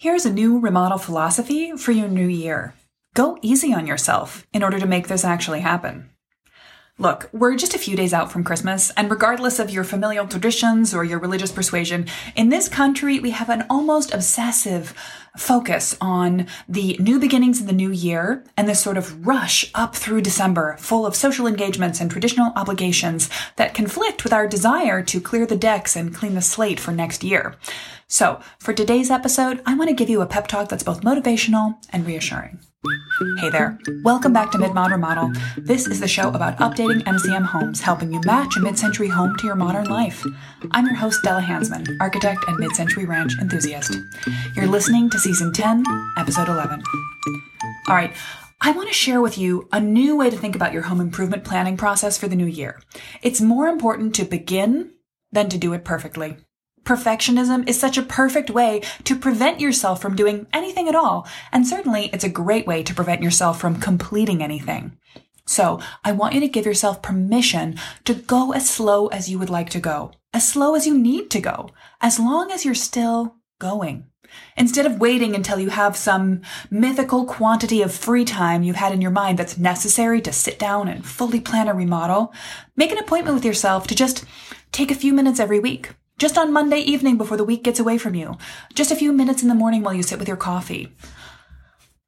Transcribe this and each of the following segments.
Here's a new remodel philosophy for your new year. Go easy on yourself in order to make this actually happen. Look, we're just a few days out from Christmas, and regardless of your familial traditions or your religious persuasion, in this country we have an almost obsessive focus on the new beginnings of the new year and this sort of rush up through December, full of social engagements and traditional obligations that conflict with our desire to clear the decks and clean the slate for next year. So, for today's episode, I want to give you a pep talk that's both motivational and reassuring. Hey there. Welcome back to Mid-Mod Remodel. This is the show about updating MCM homes, helping you match a mid-century home to your modern life. I'm your host, Della Hansman, architect and mid-century ranch enthusiast. You're listening to season 10, episode 11. All right. I want to share with you a new way to think about your home improvement planning process for the new year. It's more important to begin than to do it perfectly. Perfectionism is such a perfect way to prevent yourself from doing anything at all. And certainly it's a great way to prevent yourself from completing anything. So I want you to give yourself permission to go as slow as you would like to go, as slow as you need to go, as long as you're still going. Instead of waiting until you have some mythical quantity of free time you've had in your mind that's necessary to sit down and fully plan a remodel, make an appointment with yourself to just take a few minutes every week just on Monday evening before the week gets away from you. Just a few minutes in the morning while you sit with your coffee.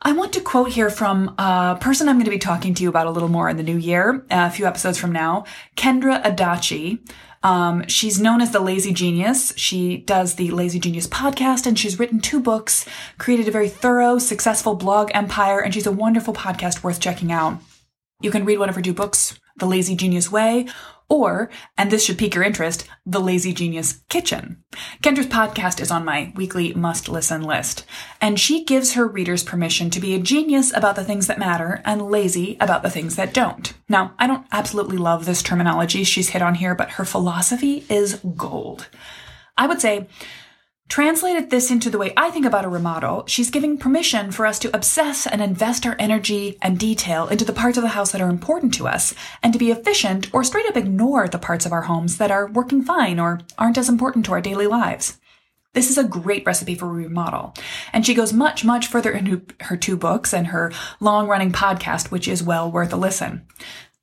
I want to quote here from a person I'm going to be talking to you about a little more in the new year, a few episodes from now, Kendra Adachi. Um, she's known as the Lazy Genius. She does the Lazy Genius podcast and she's written two books, created a very thorough, successful blog empire, and she's a wonderful podcast worth checking out. You can read one of her two books, The Lazy Genius Way, or, and this should pique your interest, The Lazy Genius Kitchen. Kendra's podcast is on my weekly must listen list, and she gives her readers permission to be a genius about the things that matter and lazy about the things that don't. Now, I don't absolutely love this terminology she's hit on here, but her philosophy is gold. I would say Translated this into the way I think about a remodel, she's giving permission for us to obsess and invest our energy and detail into the parts of the house that are important to us, and to be efficient or straight up ignore the parts of our homes that are working fine or aren't as important to our daily lives. This is a great recipe for a remodel. And she goes much, much further into her two books and her long running podcast, which is well worth a listen.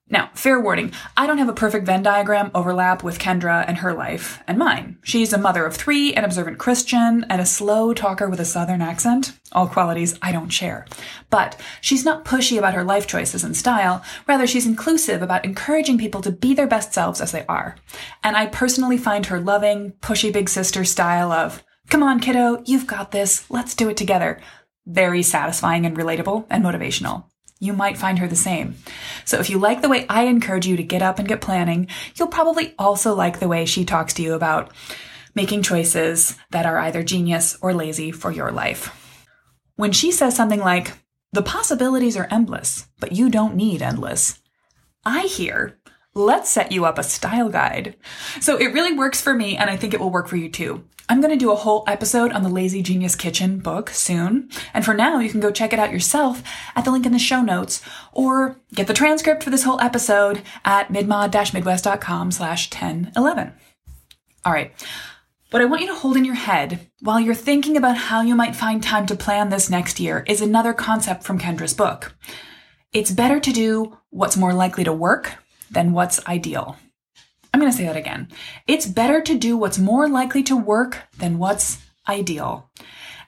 Now, fair warning, I don't have a perfect Venn diagram overlap with Kendra and her life and mine. She's a mother of three, an observant Christian, and a slow talker with a southern accent. All qualities I don't share. But she's not pushy about her life choices and style. Rather, she's inclusive about encouraging people to be their best selves as they are. And I personally find her loving, pushy big sister style of, come on, kiddo, you've got this, let's do it together, very satisfying and relatable and motivational you might find her the same. So if you like the way I encourage you to get up and get planning, you'll probably also like the way she talks to you about making choices that are either genius or lazy for your life. When she says something like, the possibilities are endless, but you don't need endless, I hear, let's set you up a style guide. So it really works for me, and I think it will work for you too. I'm going to do a whole episode on the Lazy Genius Kitchen book soon. And for now, you can go check it out yourself at the link in the show notes or get the transcript for this whole episode at midmod-midwest.com slash 1011. All right. What I want you to hold in your head while you're thinking about how you might find time to plan this next year is another concept from Kendra's book. It's better to do what's more likely to work than what's ideal. I'm going to say that again. It's better to do what's more likely to work than what's ideal.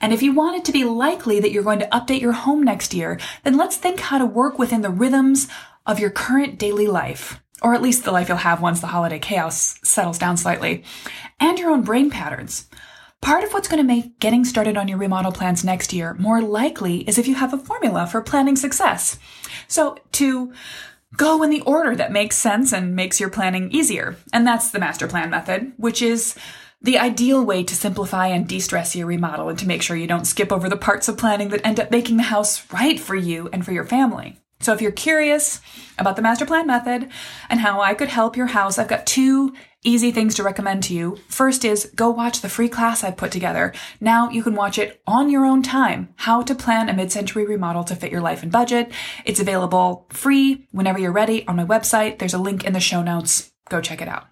And if you want it to be likely that you're going to update your home next year, then let's think how to work within the rhythms of your current daily life, or at least the life you'll have once the holiday chaos settles down slightly, and your own brain patterns. Part of what's going to make getting started on your remodel plans next year more likely is if you have a formula for planning success. So to go in the order that makes sense and makes your planning easier. And that's the master plan method, which is the ideal way to simplify and de-stress your remodel and to make sure you don't skip over the parts of planning that end up making the house right for you and for your family. So if you're curious about the master plan method and how I could help your house, I've got two easy things to recommend to you. First is go watch the free class I've put together. Now you can watch it on your own time. How to plan a mid-century remodel to fit your life and budget. It's available free whenever you're ready on my website. There's a link in the show notes. Go check it out.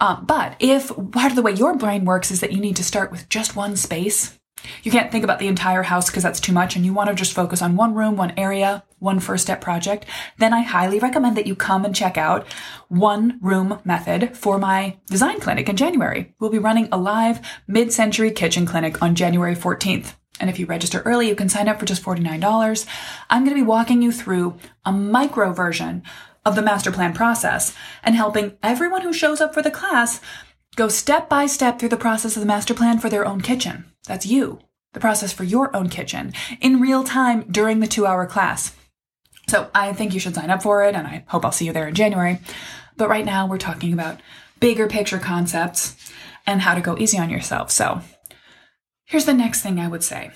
Um, but if part of the way your brain works is that you need to start with just one space, you can't think about the entire house because that's too much and you want to just focus on one room, one area, one first step project, then I highly recommend that you come and check out one room method for my design clinic in January. We'll be running a live mid-century kitchen clinic on January 14th. And if you register early, you can sign up for just $49. I'm going to be walking you through a micro version of the master plan process and helping everyone who shows up for the class go step by step through the process of the master plan for their own kitchen. That's you. The process for your own kitchen in real time during the two hour class. So I think you should sign up for it and I hope I'll see you there in January. But right now we're talking about bigger picture concepts and how to go easy on yourself. So here's the next thing I would say.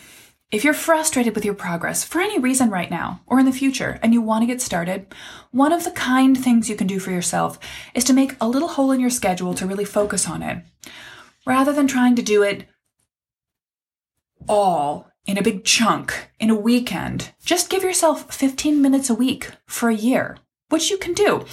If you're frustrated with your progress for any reason right now or in the future and you want to get started, one of the kind things you can do for yourself is to make a little hole in your schedule to really focus on it. Rather than trying to do it all in a big chunk in a weekend, just give yourself 15 minutes a week for a year, which you can do.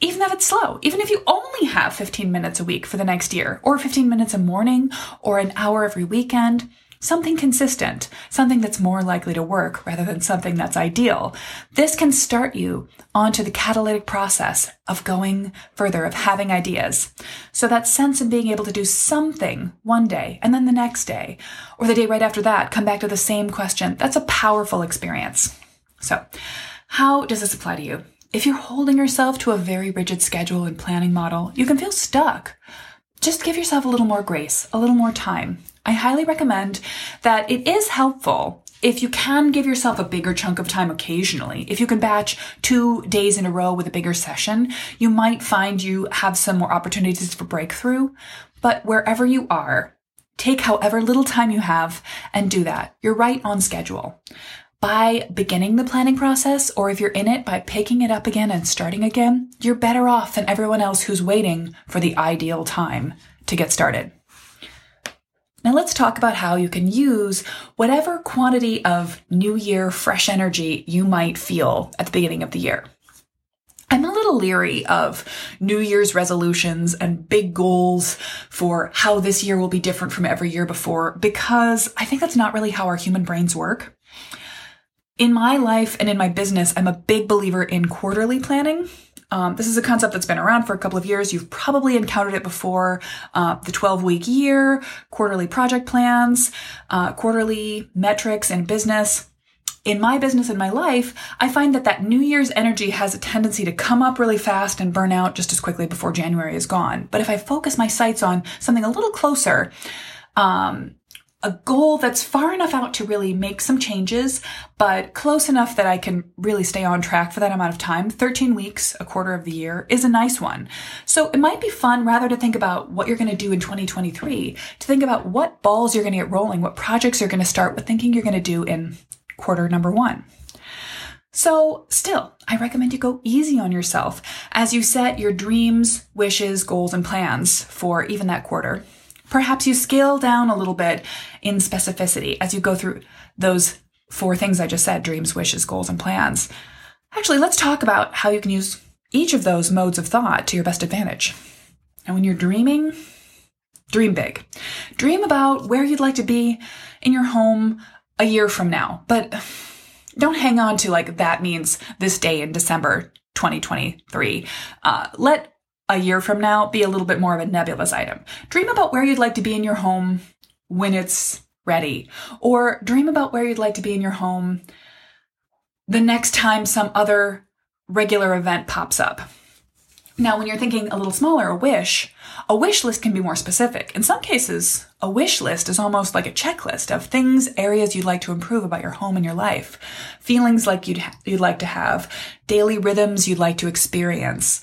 Even if it's slow, even if you only have 15 minutes a week for the next year, or 15 minutes a morning, or an hour every weekend, something consistent, something that's more likely to work rather than something that's ideal. This can start you onto the catalytic process of going further, of having ideas. So that sense of being able to do something one day and then the next day, or the day right after that, come back to the same question. That's a powerful experience. So how does this apply to you? If you're holding yourself to a very rigid schedule and planning model, you can feel stuck. Just give yourself a little more grace, a little more time. I highly recommend that it is helpful if you can give yourself a bigger chunk of time occasionally, if you can batch two days in a row with a bigger session, you might find you have some more opportunities for breakthrough. But wherever you are, take however little time you have and do that. You're right on schedule. By beginning the planning process, or if you're in it by picking it up again and starting again, you're better off than everyone else who's waiting for the ideal time to get started. Now let's talk about how you can use whatever quantity of new year fresh energy you might feel at the beginning of the year. I'm a little leery of New Year's resolutions and big goals for how this year will be different from every year before because I think that's not really how our human brains work. In my life and in my business, I'm a big believer in quarterly planning. Um, this is a concept that's been around for a couple of years. You've probably encountered it before. Uh, the 12 week year, quarterly project plans, uh, quarterly metrics in business. In my business and my life, I find that that New Year's energy has a tendency to come up really fast and burn out just as quickly before January is gone. But if I focus my sights on something a little closer, um, a goal that's far enough out to really make some changes, but close enough that I can really stay on track for that amount of time. 13 weeks, a quarter of the year is a nice one. So it might be fun rather to think about what you're going to do in 2023, to think about what balls you're going to get rolling, what projects you're going to start with thinking you're going to do in quarter number one. So, still, I recommend you go easy on yourself as you set your dreams, wishes, goals, and plans for even that quarter. Perhaps you scale down a little bit in specificity as you go through those four things I just said dreams, wishes, goals, and plans. Actually, let's talk about how you can use each of those modes of thought to your best advantage. And when you're dreaming, dream big. Dream about where you'd like to be in your home a year from now, but don't hang on to like that means this day in December 2023. Uh, let a year from now be a little bit more of a nebulous item. Dream about where you'd like to be in your home when it's ready, or dream about where you'd like to be in your home the next time some other regular event pops up. Now, when you're thinking a little smaller, a wish, a wish list can be more specific. In some cases, a wish list is almost like a checklist of things, areas you'd like to improve about your home and your life, feelings like you'd, ha- you'd like to have, daily rhythms you'd like to experience,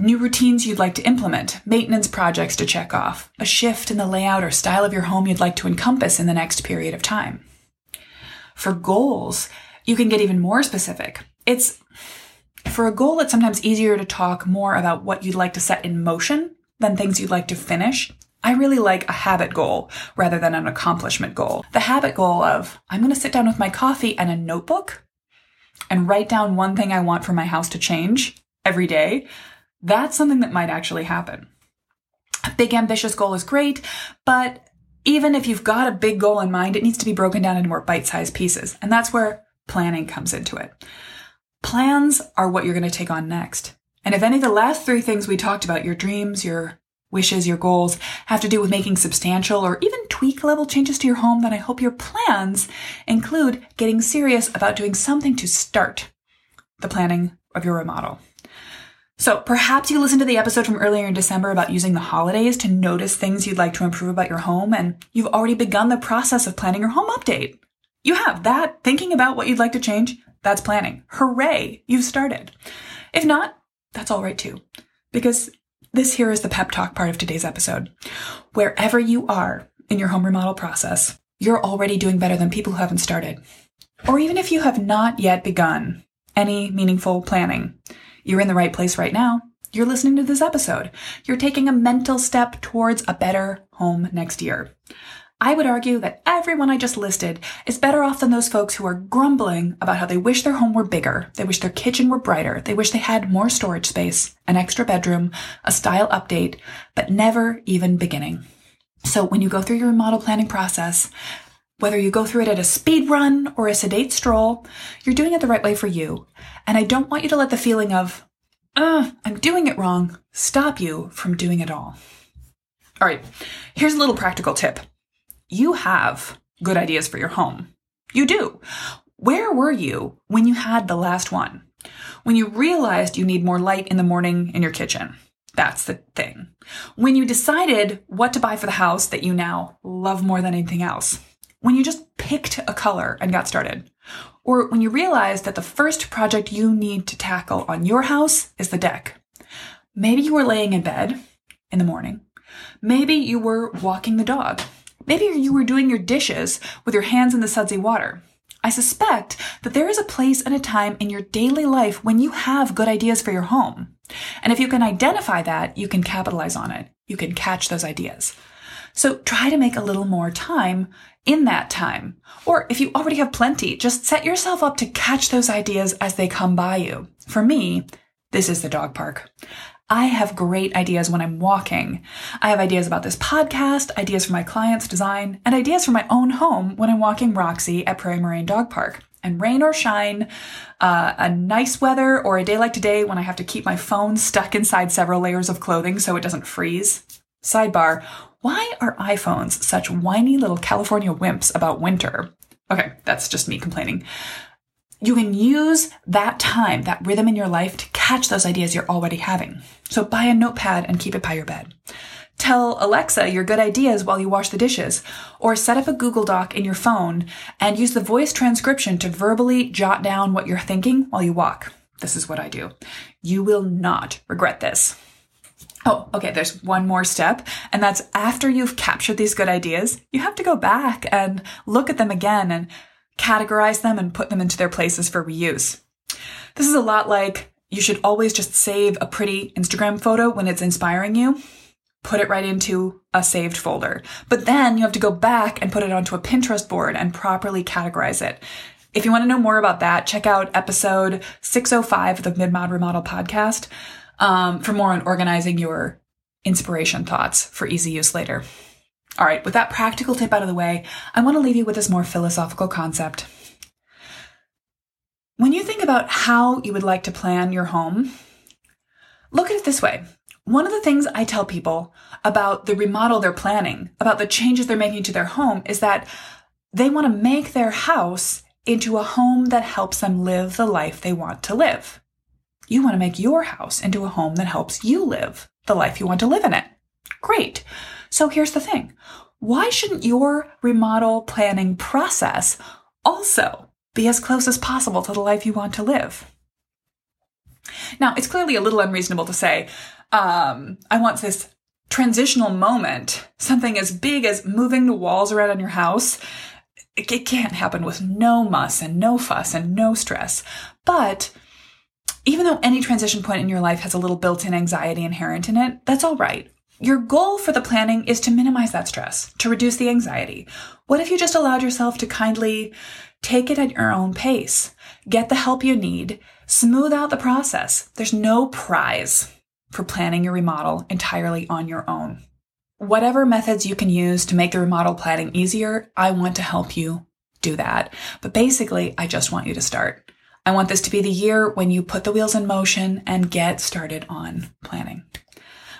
new routines you'd like to implement, maintenance projects to check off, a shift in the layout or style of your home you'd like to encompass in the next period of time. For goals, you can get even more specific. It's for a goal, it's sometimes easier to talk more about what you'd like to set in motion than things you'd like to finish. I really like a habit goal rather than an accomplishment goal. The habit goal of, I'm going to sit down with my coffee and a notebook and write down one thing I want for my house to change every day that's something that might actually happen. A big ambitious goal is great, but Even if you've got a big goal in mind, it needs to be broken down into more bite sized pieces. And that's where planning comes into it. Plans are what you're going to take on next. And if any of the last three things we talked about, your dreams, your wishes, your goals, have to do with making substantial or even tweak level changes to your home, then I hope your plans include getting serious about doing something to start the planning of your remodel. So perhaps you listened to the episode from earlier in December about using the holidays to notice things you'd like to improve about your home, and you've already begun the process of planning your home update. You have that, thinking about what you'd like to change, that's planning. Hooray, you've started. If not, that's all right too, because this here is the pep talk part of today's episode. Wherever you are in your home remodel process, you're already doing better than people who haven't started. Or even if you have not yet begun any meaningful planning, you're in the right place right now. You're listening to this episode. You're taking a mental step towards a better home next year. I would argue that everyone I just listed is better off than those folks who are grumbling about how they wish their home were bigger, they wish their kitchen were brighter, they wish they had more storage space, an extra bedroom, a style update, but never even beginning. So when you go through your remodel planning process, whether you go through it at a speed run or a sedate stroll, you're doing it the right way for you. And I don't want you to let the feeling of, uh, I'm doing it wrong, stop you from doing it all. All right, here's a little practical tip. You have good ideas for your home. You do. Where were you when you had the last one? When you realized you need more light in the morning in your kitchen? That's the thing. When you decided what to buy for the house that you now love more than anything else? When you just picked a color and got started. Or when you realized that the first project you need to tackle on your house is the deck. Maybe you were laying in bed in the morning. Maybe you were walking the dog. Maybe you were doing your dishes with your hands in the sudsy water. I suspect that there is a place and a time in your daily life when you have good ideas for your home. And if you can identify that, you can capitalize on it. You can catch those ideas. So try to make a little more time in that time. Or if you already have plenty, just set yourself up to catch those ideas as they come by you. For me, this is the dog park. I have great ideas when I'm walking. I have ideas about this podcast, ideas for my client's design, and ideas for my own home when I'm walking Roxy at Prairie Moraine Dog Park. And rain or shine, uh, a nice weather, or a day like today when I have to keep my phone stuck inside several layers of clothing so it doesn't freeze. Sidebar, why are iPhones such whiny little California wimps about winter? Okay, that's just me complaining. You can use that time, that rhythm in your life to catch those ideas you're already having. So buy a notepad and keep it by your bed. Tell Alexa your good ideas while you wash the dishes, or set up a Google Doc in your phone and use the voice transcription to verbally jot down what you're thinking while you walk. This is what I do. You will not regret this. Oh, okay, there's one more step, and that's after you've captured these good ideas, you have to go back and look at them again and categorize them and put them into their places for reuse. This is a lot like you should always just save a pretty Instagram photo when it's inspiring you. Put it right into a saved folder. But then you have to go back and put it onto a Pinterest board and properly categorize it. If you want to know more about that, check out episode 605 of the Mid Mod Remodel podcast um, for more on organizing your inspiration thoughts for easy use later. All right, with that practical tip out of the way, I want to leave you with this more philosophical concept. When you think about how you would like to plan your home, look at it this way. One of the things I tell people about the remodel they're planning, about the changes they're making to their home, is that they want to make their house into a home that helps them live the life they want to live. You want to make your house into a home that helps you live the life you want to live in it. Great. So here's the thing. Why shouldn't your remodel planning process also be as close as possible to the life you want to live? Now, it's clearly a little unreasonable to say, um, I want this transitional moment, something as big as moving the walls around in your house. It can't happen with no muss and no fuss and no stress. But even though any transition point in your life has a little built in anxiety inherent in it, that's all right. Your goal for the planning is to minimize that stress, to reduce the anxiety. What if you just allowed yourself to kindly take it at your own pace, get the help you need, smooth out the process? There's no prize for planning your remodel entirely on your own. whatever methods you can use to make the remodel planning easier, I want to help you do that. But basically, I just want you to start. I want this to be the year when you put the wheels in motion and get started on planning.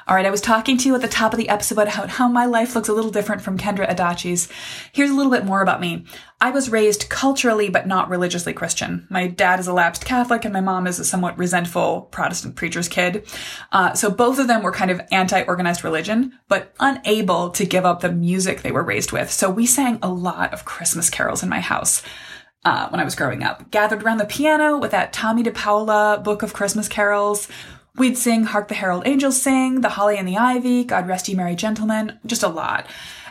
All right, I was talking to you at the top of the episode about how my life looks a little different from Kendra Adachi's. Here's a little bit more about me. I was raised culturally but not religiously Christian. My dad is a lapsed Catholic and my mom is a somewhat resentful Protestant preacher's kid. Uh, so both of them were kind of anti-organized religion, but unable to give up the music they were raised with. So we sang a lot of Christmas carols in my house. Uh, when I was growing up, gathered around the piano with that Tomie dePaola book of Christmas carols, We'd sing Hark the Herald Angels Sing, The Holly and the Ivy, God Rest Ye Merry Gentlemen, just a lot.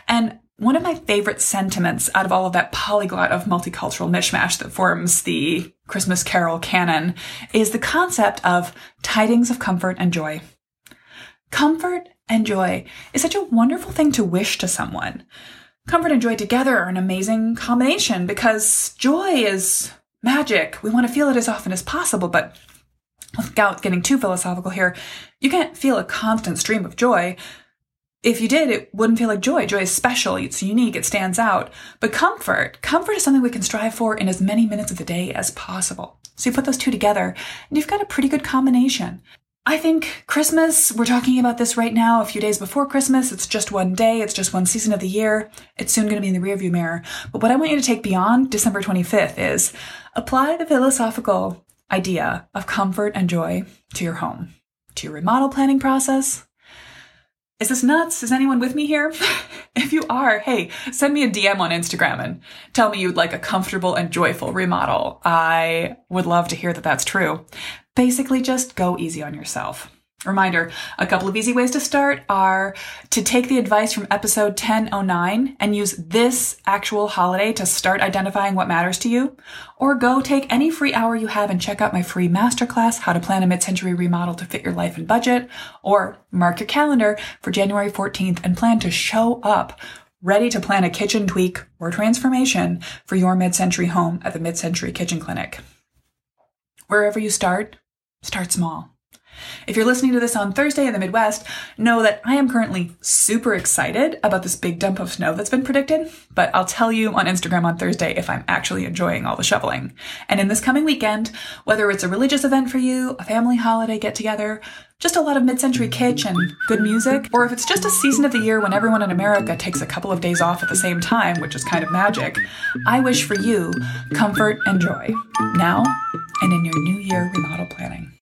And one of my favorite sentiments out of all of that polyglot of multicultural mishmash that forms the Christmas Carol canon is the concept of tidings of comfort and joy. Comfort and joy is such a wonderful thing to wish to someone. Comfort and joy together are an amazing combination because joy is magic. We want to feel it as often as possible, but without getting too philosophical here, you can't feel a constant stream of joy. If you did, it wouldn't feel like joy. Joy is special, it's unique, it stands out. But comfort, comfort is something we can strive for in as many minutes of the day as possible. So you put those two together, and you've got a pretty good combination. I think Christmas, we're talking about this right now, a few days before Christmas. It's just one day, it's just one season of the year. It's soon going to be in the rearview mirror. But what I want you to take beyond December 25th is apply the philosophical idea of comfort and joy to your home, to your remodel planning process. Is this nuts? Is anyone with me here? if you are, hey, send me a DM on Instagram and tell me you'd like a comfortable and joyful remodel. I would love to hear that that's true. Basically, just go easy on yourself. Reminder, a couple of easy ways to start are to take the advice from episode 1009 and use this actual holiday to start identifying what matters to you, or go take any free hour you have and check out my free masterclass, How to Plan a Mid-Century Remodel to Fit Your Life and Budget, or mark your calendar for January 14th and plan to show up ready to plan a kitchen tweak or transformation for your mid-century home at the Mid-Century Kitchen Clinic. Wherever you start, start small. If you're listening to this on Thursday in the Midwest, know that I am currently super excited about this big dump of snow that's been predicted, but I'll tell you on Instagram on Thursday if I'm actually enjoying all the shoveling. And in this coming weekend, whether it's a religious event for you, a family holiday get together, just a lot of mid-century kitsch and good music, or if it's just a season of the year when everyone in America takes a couple of days off at the same time, which is kind of magic, I wish for you comfort and joy now and in your new year remodel planning.